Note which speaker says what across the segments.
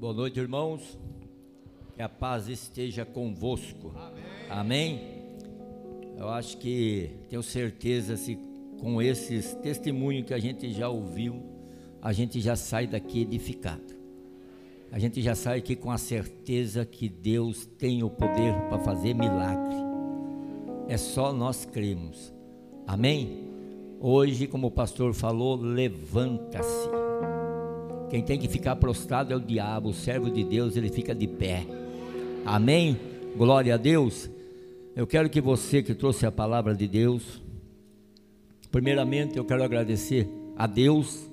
Speaker 1: Boa noite, irmãos. Que a paz esteja convosco. Amém. Eu acho que tenho certeza se com esses testemunhos que a gente já ouviu, a gente já sai daqui edificado. A gente já sai aqui com a certeza que Deus tem o poder para fazer milagre. É só nós cremos. Amém? Hoje, como o pastor falou, levanta-se. Quem tem que ficar prostrado é o diabo, o servo de Deus, ele fica de pé. Amém? Glória a Deus. Eu quero que você que trouxe a palavra de Deus, primeiramente eu quero agradecer a Deus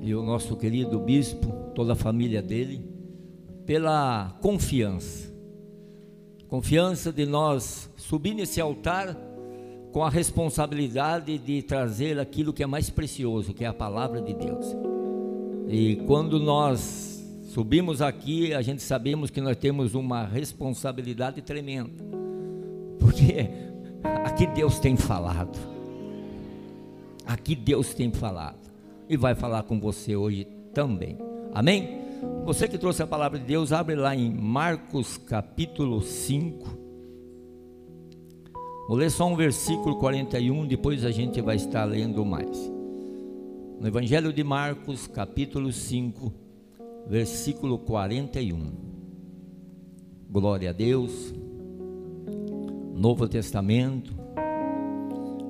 Speaker 1: e o nosso querido bispo, toda a família dele, pela confiança. Confiança de nós subir nesse altar com a responsabilidade de trazer aquilo que é mais precioso, que é a palavra de Deus. E quando nós subimos aqui, a gente sabemos que nós temos uma responsabilidade tremenda. Porque aqui Deus tem falado. Aqui Deus tem falado. E vai falar com você hoje também. Amém? Você que trouxe a palavra de Deus, abre lá em Marcos capítulo 5. Vou ler só um versículo 41, depois a gente vai estar lendo mais no Evangelho de Marcos, capítulo 5, versículo 41. Glória a Deus. Novo Testamento,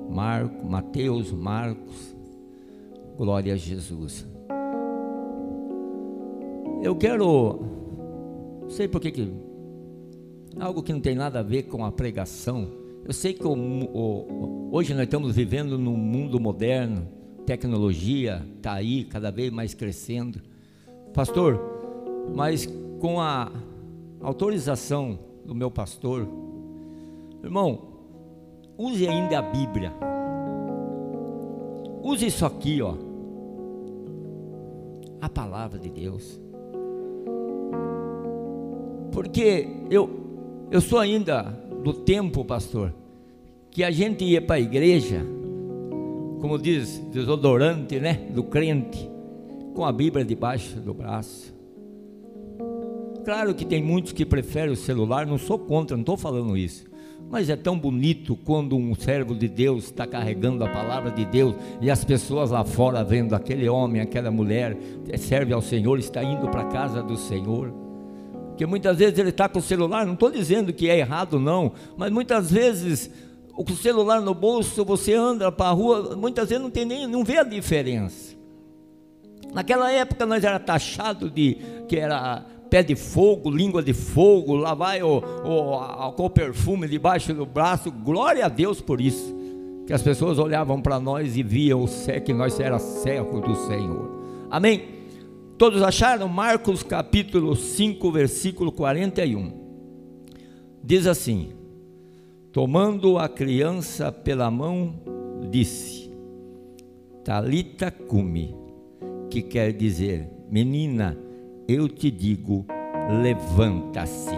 Speaker 1: Marco, Mateus, Marcos. Glória a Jesus. Eu quero, não sei por que que algo que não tem nada a ver com a pregação. Eu sei que o, o, hoje nós estamos vivendo num mundo moderno tecnologia está aí cada vez mais crescendo. Pastor, mas com a autorização do meu pastor, irmão, use ainda a Bíblia. Use isso aqui, ó. A palavra de Deus. Porque eu eu sou ainda do tempo, pastor, que a gente ia para a igreja como diz, desodorante, né? Do crente, com a Bíblia debaixo do braço. Claro que tem muitos que preferem o celular, não sou contra, não estou falando isso. Mas é tão bonito quando um servo de Deus está carregando a palavra de Deus e as pessoas lá fora vendo aquele homem, aquela mulher, serve ao Senhor, está indo para a casa do Senhor. Porque muitas vezes ele está com o celular, não estou dizendo que é errado, não, mas muitas vezes o celular no bolso, você anda para a rua, muitas vezes não tem nem, não vê a diferença. Naquela época nós era taxado de que era pé de fogo, língua de fogo, lá vai o, o, o perfume debaixo do braço, glória a Deus por isso. Que as pessoas olhavam para nós e viam que nós era servo do Senhor. Amém? Todos acharam? Marcos capítulo 5, versículo 41. Diz assim: Tomando a criança pela mão, disse: Talita cumi, que quer dizer, menina, eu te digo, levanta-se.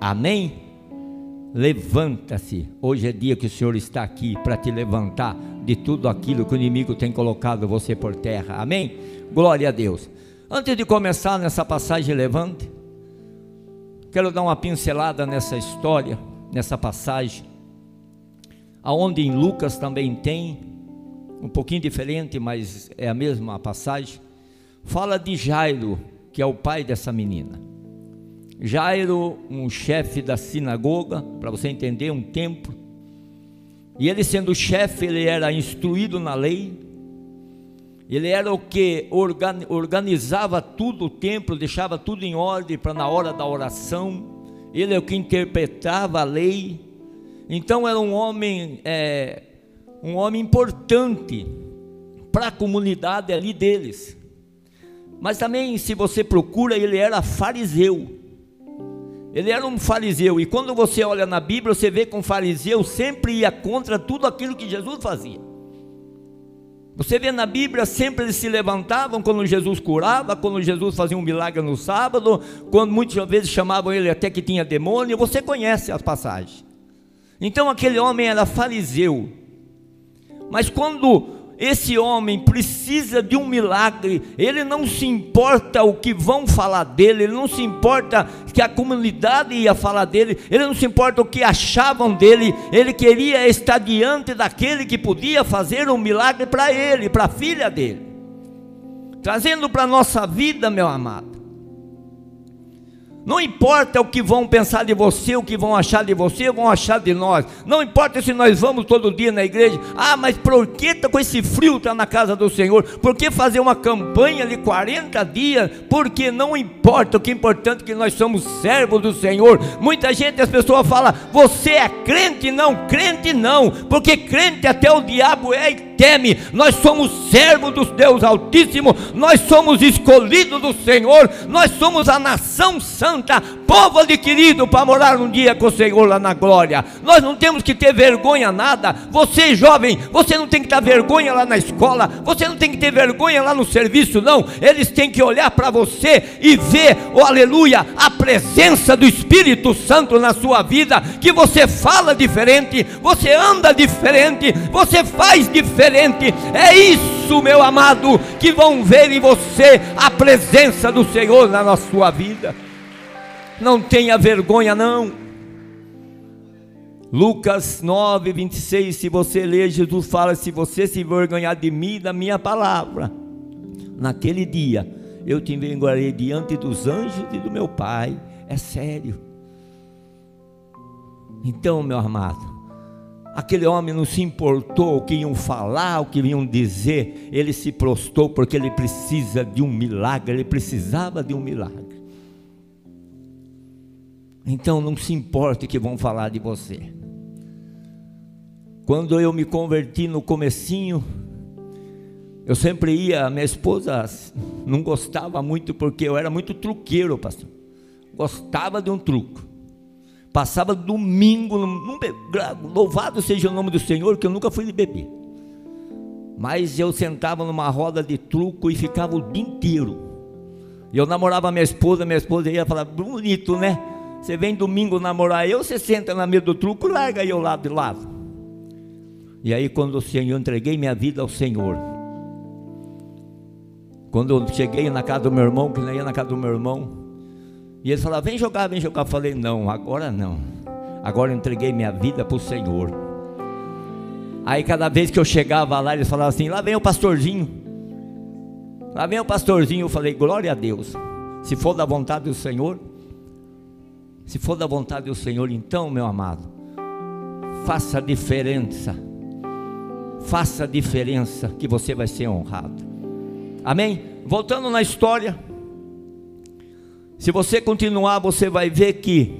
Speaker 1: Amém? Levanta-se. Hoje é dia que o Senhor está aqui para te levantar de tudo aquilo que o inimigo tem colocado você por terra. Amém? Glória a Deus. Antes de começar nessa passagem, levante. Quero dar uma pincelada nessa história nessa passagem, aonde em Lucas também tem, um pouquinho diferente, mas é a mesma passagem, fala de Jairo, que é o pai dessa menina. Jairo, um chefe da sinagoga, para você entender, um templo. E ele sendo chefe, ele era instruído na lei. Ele era o que organizava tudo o templo, deixava tudo em ordem para na hora da oração ele é o que interpretava a lei. Então era um homem, é, um homem importante para a comunidade ali deles. Mas também, se você procura, ele era fariseu. Ele era um fariseu, e quando você olha na Bíblia, você vê que um fariseu sempre ia contra tudo aquilo que Jesus fazia. Você vê na Bíblia, sempre eles se levantavam quando Jesus curava, quando Jesus fazia um milagre no sábado, quando muitas vezes chamavam ele até que tinha demônio. Você conhece as passagens. Então aquele homem era fariseu. Mas quando esse homem precisa de um milagre, ele não se importa o que vão falar dele, ele não se importa que a comunidade ia falar dele, ele não se importa o que achavam dele, ele queria estar diante daquele que podia fazer um milagre para ele, para a filha dele. Trazendo para a nossa vida, meu amado, não importa o que vão pensar de você, o que vão achar de você, vão achar de nós. Não importa se nós vamos todo dia na igreja. Ah, mas por que tá com esse frio tá na casa do Senhor? Por que fazer uma campanha de 40 dias? Porque não importa, o que é importante é que nós somos servos do Senhor. Muita gente, as pessoas falam: "Você é crente?" Não, crente não, porque crente até o diabo é e teme. Nós somos servos do Deus Altíssimo, nós somos escolhidos do Senhor, nós somos a nação santa povo adquirido para morar um dia com o Senhor lá na glória. Nós não temos que ter vergonha nada. Você, jovem, você não tem que ter vergonha lá na escola, você não tem que ter vergonha lá no serviço, não. Eles têm que olhar para você e ver, oh aleluia, a presença do Espírito Santo na sua vida, que você fala diferente, você anda diferente, você faz diferente. É isso, meu amado, que vão ver em você a presença do Senhor na sua vida. Não tenha vergonha, não. Lucas 9, 26. Se você ler, Jesus fala: Se você se envergonhar de mim, da minha palavra, naquele dia eu te envergonharei diante dos anjos e do meu Pai. É sério. Então, meu amado, aquele homem não se importou o que iam falar, o que iam dizer, ele se prostou porque ele precisa de um milagre, ele precisava de um milagre. Então não se importe que vão falar de você. Quando eu me converti no comecinho, eu sempre ia, minha esposa não gostava muito porque eu era muito truqueiro, pastor. Gostava de um truco. Passava domingo, num, louvado seja o nome do Senhor, que eu nunca fui de beber. Mas eu sentava numa roda de truco e ficava o dia inteiro. Eu namorava minha esposa, minha esposa ia falar, bonito, né? Você vem domingo namorar eu, você senta na mesa do truco, larga eu lá de lado. E aí, quando o Senhor, eu entreguei minha vida ao Senhor. Quando eu cheguei na casa do meu irmão, que não ia na casa do meu irmão, e ele falava: Vem jogar, vem jogar. Eu falei: Não, agora não. Agora eu entreguei minha vida para o Senhor. Aí, cada vez que eu chegava lá, eles falavam assim: Lá vem o pastorzinho. Lá vem o pastorzinho. Eu falei: Glória a Deus. Se for da vontade do Senhor, se for da vontade do Senhor, então, meu amado, faça diferença. Faça diferença que você vai ser honrado. Amém? Voltando na história. Se você continuar, você vai ver que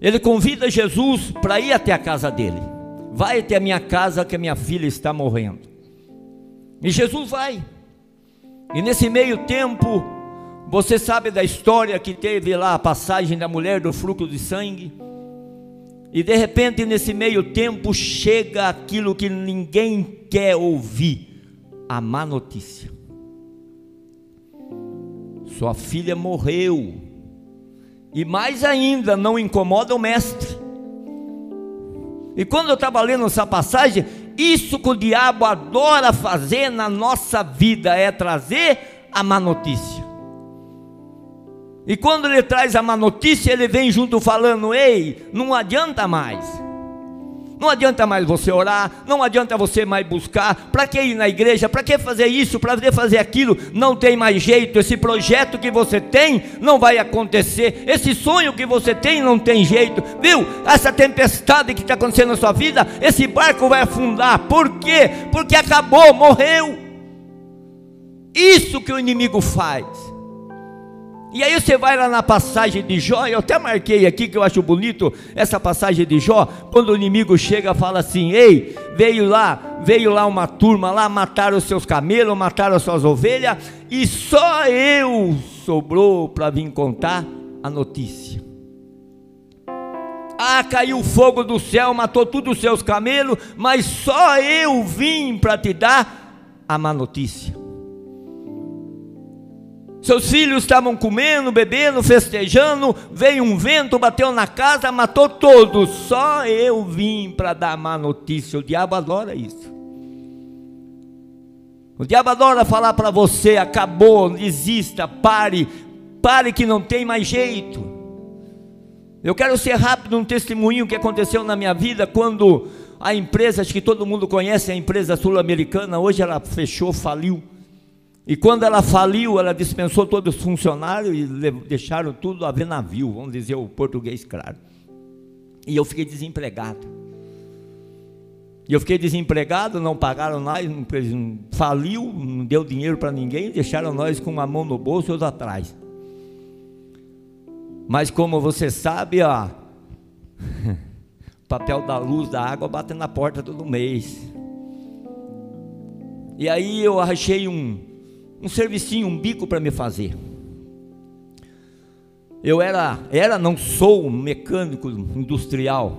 Speaker 1: ele convida Jesus para ir até a casa dele. Vai até a minha casa que a minha filha está morrendo. E Jesus vai. E nesse meio tempo, você sabe da história que teve lá a passagem da mulher do fruto de sangue? E de repente, nesse meio tempo, chega aquilo que ninguém quer ouvir: a má notícia. Sua filha morreu. E mais ainda, não incomoda o mestre. E quando eu estava lendo essa passagem, isso que o diabo adora fazer na nossa vida é trazer a má notícia. E quando ele traz a má notícia, ele vem junto falando: Ei, não adianta mais. Não adianta mais você orar, não adianta você mais buscar. Para que ir na igreja? Para que fazer isso? Para que fazer aquilo? Não tem mais jeito. Esse projeto que você tem não vai acontecer. Esse sonho que você tem não tem jeito. Viu? Essa tempestade que está acontecendo na sua vida, esse barco vai afundar. Por quê? Porque acabou, morreu. Isso que o inimigo faz. E aí você vai lá na passagem de Jó, eu até marquei aqui que eu acho bonito essa passagem de Jó, quando o inimigo chega fala assim: "Ei, veio lá, veio lá uma turma lá mataram os seus camelos, mataram as suas ovelhas, e só eu sobrou para vir contar a notícia. Ah, caiu fogo do céu, matou todos os seus camelos, mas só eu vim para te dar a má notícia. Seus filhos estavam comendo, bebendo, festejando. Veio um vento, bateu na casa, matou todos. Só eu vim para dar má notícia. O diabo adora isso. O diabo adora falar para você: acabou, desista, pare, pare que não tem mais jeito. Eu quero ser rápido um testemunho que aconteceu na minha vida quando a empresa, acho que todo mundo conhece a empresa sul-americana, hoje ela fechou, faliu. E quando ela faliu, ela dispensou todos os funcionários e deixaram tudo a ver navio, vamos dizer o português claro. E eu fiquei desempregado. E eu fiquei desempregado, não pagaram nada, faliu, não deu dinheiro para ninguém, deixaram nós com uma mão no bolso e outra atrás. Mas como você sabe, ó, o papel da luz, da água bate na porta todo mês. E aí eu achei um, um servicinho, um bico para me fazer. Eu era, era, não sou mecânico industrial.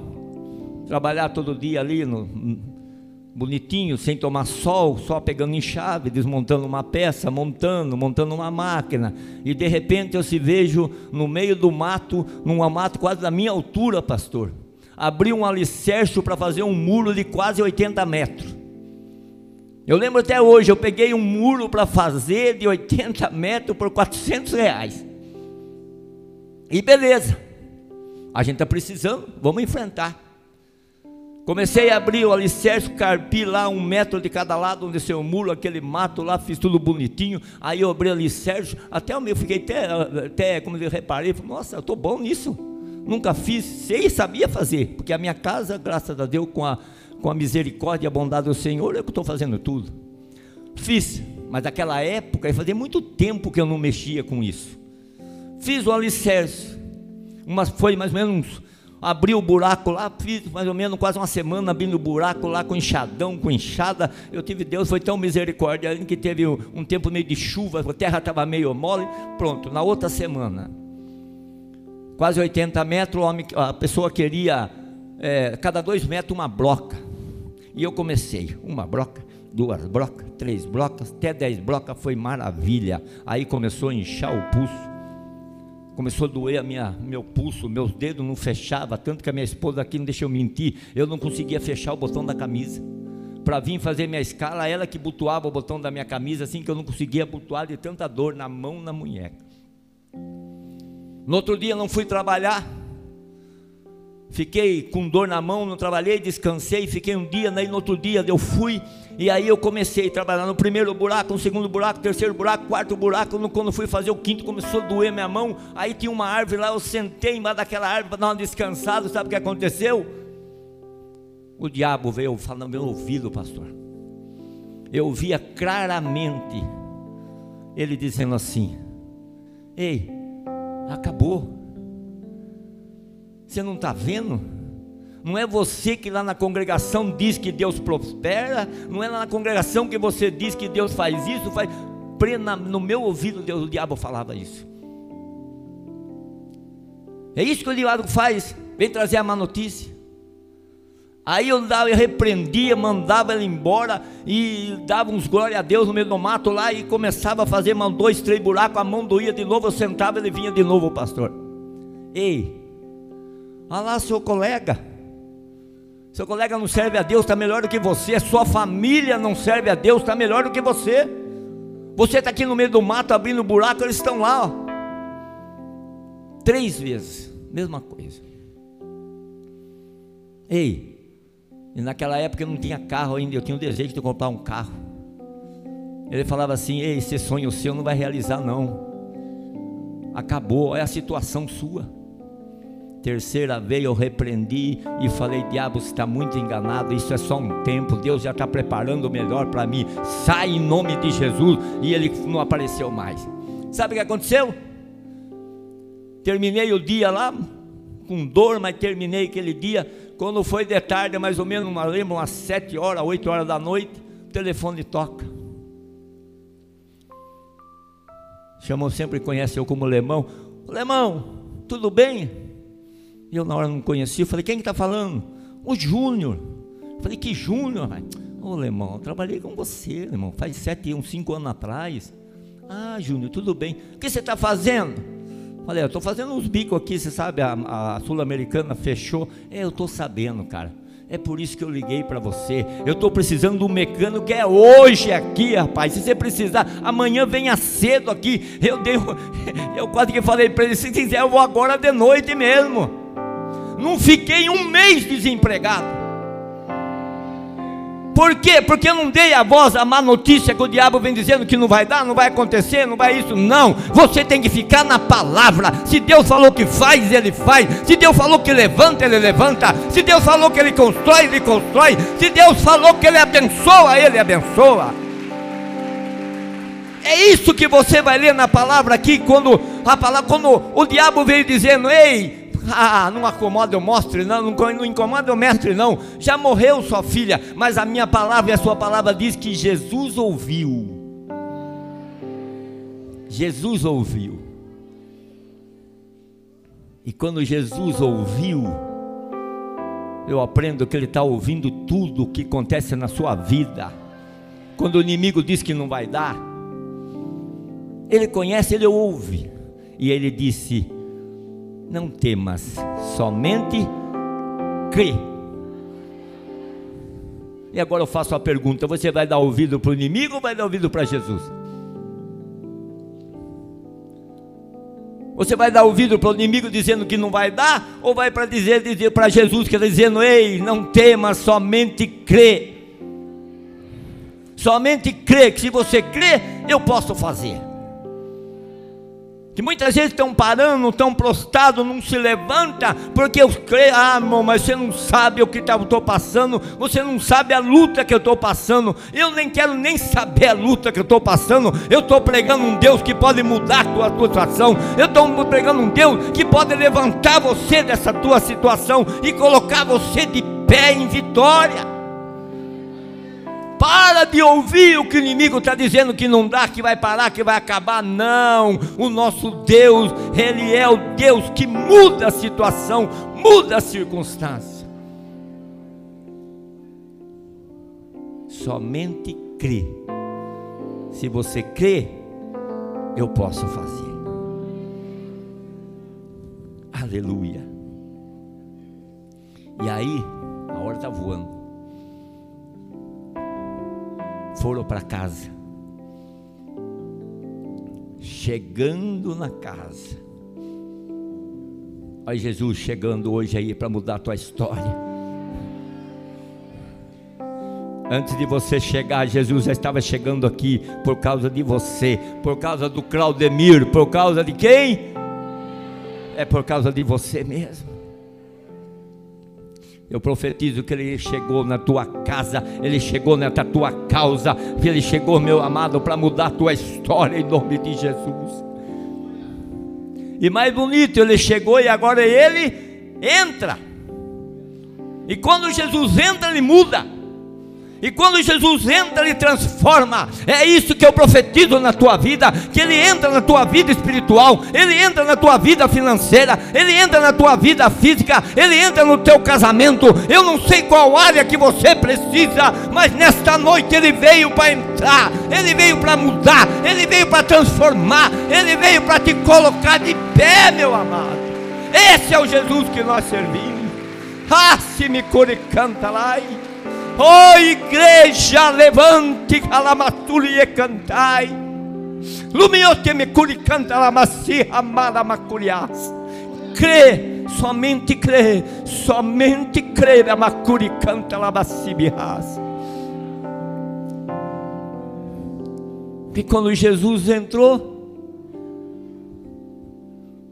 Speaker 1: Trabalhar todo dia ali no, bonitinho, sem tomar sol, só pegando em chave, desmontando uma peça, montando, montando uma máquina, e de repente eu se vejo no meio do mato, num mato quase da minha altura, pastor. Abri um alicerce para fazer um muro de quase 80 metros. Eu lembro até hoje, eu peguei um muro para fazer de 80 metros por 400 reais. E beleza, a gente está precisando, vamos enfrentar. Comecei a abrir o alicerce, carpi lá um metro de cada lado, onde seu muro, aquele mato lá, fiz tudo bonitinho. Aí eu abri o alicerce, até eu fiquei até, até como eu reparei, falei, nossa, eu estou bom nisso. Nunca fiz, sei, sabia fazer, porque a minha casa, graças a Deus, com a, com a misericórdia e a bondade do Senhor, eu estou fazendo tudo. Fiz, mas naquela época, fazia muito tempo que eu não mexia com isso. Fiz o alicerce. Uma, foi mais ou menos abri o buraco lá, fiz mais ou menos quase uma semana abrindo o buraco lá com enxadão, com enxada. Eu tive Deus, foi tão misericórdia que teve um tempo meio de chuva, a terra estava meio mole. Pronto, na outra semana, quase 80 metros, a pessoa queria é, cada dois metros uma bloca. E eu comecei, uma bloca, duas blocas, três blocas, até dez blocas, foi maravilha. Aí começou a inchar o pulso começou a doer a minha, meu pulso, meus dedos não fechavam, tanto que a minha esposa aqui não deixou mentir, eu não conseguia fechar o botão da camisa. Para vir fazer minha escala, ela que butuava o botão da minha camisa, assim que eu não conseguia butuar de tanta dor na mão, na munheca. No outro dia não fui trabalhar, fiquei com dor na mão, não trabalhei, descansei, fiquei um dia, daí no outro dia eu fui, e aí eu comecei a trabalhar no primeiro buraco, no segundo buraco, terceiro buraco, quarto buraco, quando fui fazer o quinto começou a doer minha mão, aí tinha uma árvore lá, eu sentei embaixo daquela árvore para dar uma descansada, sabe o que aconteceu? O diabo veio falar no meu ouvido, pastor, eu via claramente, ele dizendo assim, ei, acabou, você não está vendo? Não é você que lá na congregação diz que Deus prospera, não é lá na congregação que você diz que Deus faz isso, faz. No meu ouvido, Deus, o diabo falava isso. É isso que o diabo faz, vem trazer a má notícia. Aí eu, dava, eu repreendia, mandava ele embora e dava uns glória a Deus no meio do mato lá e começava a fazer mais dois, três buracos, a mão doía de novo, eu sentava, ele vinha de novo, pastor. Ei, Olha lá seu colega. Seu colega não serve a Deus, está melhor do que você. Sua família não serve a Deus, está melhor do que você. Você está aqui no meio do mato abrindo buraco, eles estão lá. Ó. Três vezes, mesma coisa. Ei, e naquela época eu não tinha carro ainda, eu tinha o desejo de comprar um carro. Ele falava assim: Ei, esse sonho seu não vai realizar, não. Acabou, é a situação sua. Terceira vez eu repreendi e falei: Diabo, você está muito enganado. Isso é só um tempo. Deus já está preparando o melhor para mim. Sai em nome de Jesus. E ele não apareceu mais. Sabe o que aconteceu? Terminei o dia lá com dor, mas terminei aquele dia. Quando foi de tarde, mais ou menos, uma, lembro, umas sete horas, oito horas da noite, o telefone toca. Chamou sempre, conhece eu como Lemão. Lemão, tudo bem? E eu na hora não conhecia, eu falei, quem está que tá falando? O Júnior. Falei, que Júnior? Ô, oh, Lemão, trabalhei com você, irmão, faz sete, uns cinco anos atrás. Ah, Júnior, tudo bem. O que você está fazendo? Falei, eu estou fazendo uns bicos aqui, você sabe, a, a Sul-Americana fechou. É, eu estou sabendo, cara. É por isso que eu liguei para você. Eu estou precisando de um mecânico que é hoje aqui, rapaz. Se você precisar, amanhã venha cedo aqui. Eu dei, eu quase que falei para ele: se quiser, eu vou agora de noite mesmo. Não fiquei um mês desempregado. Por quê? Porque eu não dei a voz a má notícia que o diabo vem dizendo que não vai dar, não vai acontecer, não vai isso. Não, você tem que ficar na palavra. Se Deus falou que faz, ele faz. Se Deus falou que levanta, ele levanta. Se Deus falou que ele constrói, ele constrói. Se Deus falou que ele abençoa, ele abençoa. É isso que você vai ler na palavra aqui quando a palavra, quando o diabo veio dizendo: "Ei, ah, não acomoda eu mostre, não, não incomoda eu mestre, não. Já morreu sua filha, mas a minha palavra e a sua palavra diz que Jesus ouviu. Jesus ouviu. E quando Jesus ouviu, eu aprendo que Ele está ouvindo tudo o que acontece na sua vida. Quando o inimigo diz que não vai dar, Ele conhece, Ele ouve. E Ele disse: não temas, somente crê. E agora eu faço a pergunta: você vai dar ouvido para o inimigo ou vai dar ouvido para Jesus? Você vai dar ouvido para o inimigo dizendo que não vai dar, ou vai para dizer, dizer para Jesus que está dizendo: Ei, não temas, somente crê. Somente crê, que se você crê, eu posso fazer que muitas vezes estão parando, estão prostrados, não se levanta, porque eu creio, ah, irmão, mas você não sabe o que tá, eu estou passando, você não sabe a luta que eu estou passando, eu nem quero nem saber a luta que eu estou passando, eu estou pregando um Deus que pode mudar a tua, tua situação, eu estou pregando um Deus que pode levantar você dessa tua situação e colocar você de pé em vitória. Para de ouvir o que o inimigo está dizendo que não dá, que vai parar, que vai acabar. Não, o nosso Deus, Ele é o Deus que muda a situação, muda a circunstância. Somente crê. Se você crê, eu posso fazer. Aleluia. E aí, a hora está voando foram para casa. Chegando na casa. Olha Jesus chegando hoje aí para mudar a tua história. Antes de você chegar, Jesus já estava chegando aqui por causa de você, por causa do Claudemir, por causa de quem? É por causa de você mesmo. Eu profetizo que Ele chegou na tua casa, Ele chegou na tua causa, Ele chegou, meu amado, para mudar a tua história em nome de Jesus. E mais bonito, Ele chegou e agora Ele entra. E quando Jesus entra, Ele muda. E quando Jesus entra, ele transforma. É isso que eu profetizo na tua vida, que ele entra na tua vida espiritual, ele entra na tua vida financeira, ele entra na tua vida física, ele entra no teu casamento. Eu não sei qual área que você precisa, mas nesta noite ele veio para entrar, ele veio para mudar, ele veio para transformar, ele veio para te colocar de pé, meu amado. Esse é o Jesus que nós servimos. Ah, se me canta lá. Oh igreja, levante calamaturi e cantai. Lumiote me curi canta la massi amada macurias. Crê, somente crê, somente crê, a macuri canta la massi bihas. E quando Jesus entrou,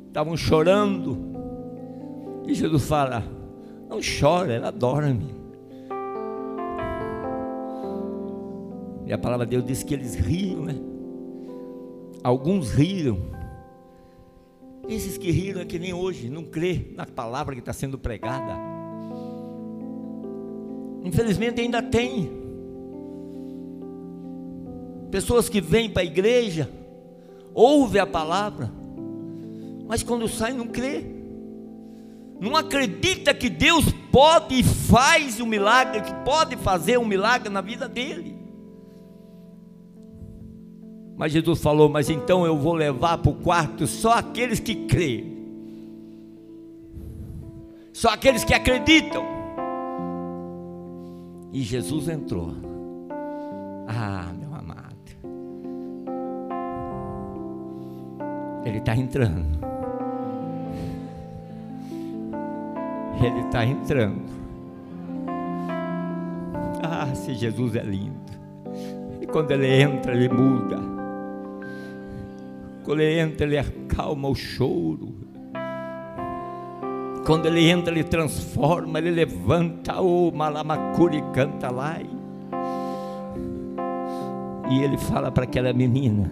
Speaker 1: estavam chorando. E Jesus fala: Não chora, ela dorme. E a palavra de Deus diz que eles riram, né? Alguns riram. Esses que riram é que nem hoje, não crê na palavra que está sendo pregada. Infelizmente ainda tem pessoas que vêm para a igreja, ouve a palavra, mas quando sai não crê. Não acredita que Deus pode e faz o um milagre, que pode fazer um milagre na vida dele. Mas Jesus falou: Mas então eu vou levar para o quarto só aqueles que creem, só aqueles que acreditam. E Jesus entrou. Ah, meu amado. Ele está entrando. Ele está entrando. Ah, se Jesus é lindo. E quando ele entra, ele muda. Quando ele entra, ele acalma o choro. Quando ele entra, ele transforma, ele levanta o malamacuri canta lá. E ele fala para aquela menina: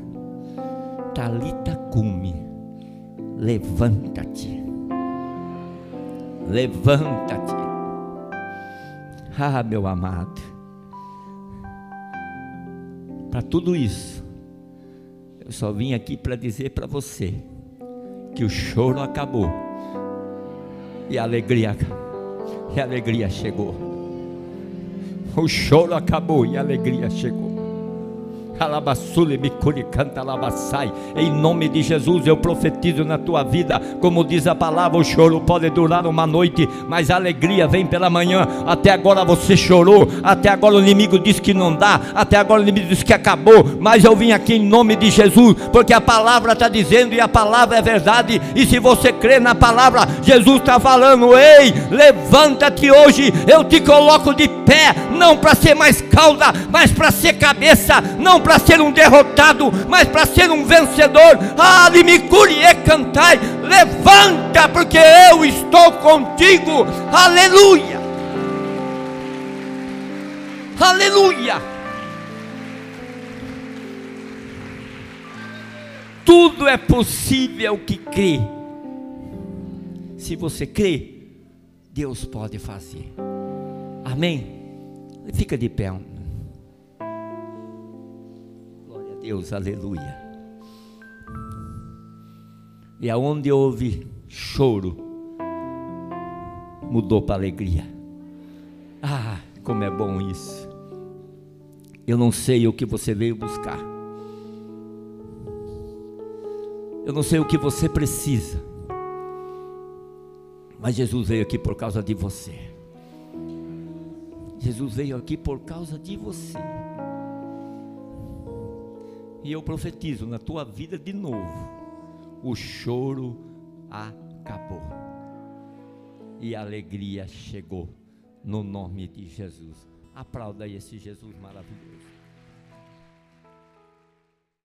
Speaker 1: Talita cume, levanta-te. Levanta-te. Ah, meu amado. Para tudo isso, eu só vim aqui para dizer para você que o choro acabou e a alegria e a alegria chegou. O choro acabou e a alegria chegou. Em nome de Jesus eu profetizo na tua vida, como diz a palavra, o choro pode durar uma noite, mas a alegria vem pela manhã. Até agora você chorou, até agora o inimigo disse que não dá, até agora o inimigo disse que acabou, mas eu vim aqui em nome de Jesus, porque a palavra está dizendo e a palavra é verdade. E se você crê na palavra, Jesus está falando: Ei, levanta-te hoje, eu te coloco de pé, não para ser mais cauda, mas para ser cabeça, não para ser um derrotado, mas para ser um vencedor. Ah, me e cantai, levanta, porque eu estou contigo. Aleluia. Aleluia. Tudo é possível que crê. Se você crê, Deus pode fazer. Amém. Fica de pé. Deus, aleluia. E aonde houve choro, mudou para alegria. Ah, como é bom isso. Eu não sei o que você veio buscar. Eu não sei o que você precisa. Mas Jesus veio aqui por causa de você. Jesus veio aqui por causa de você. E eu profetizo na tua vida de novo: o choro acabou e a alegria chegou, no nome de Jesus. Aplauda esse Jesus maravilhoso.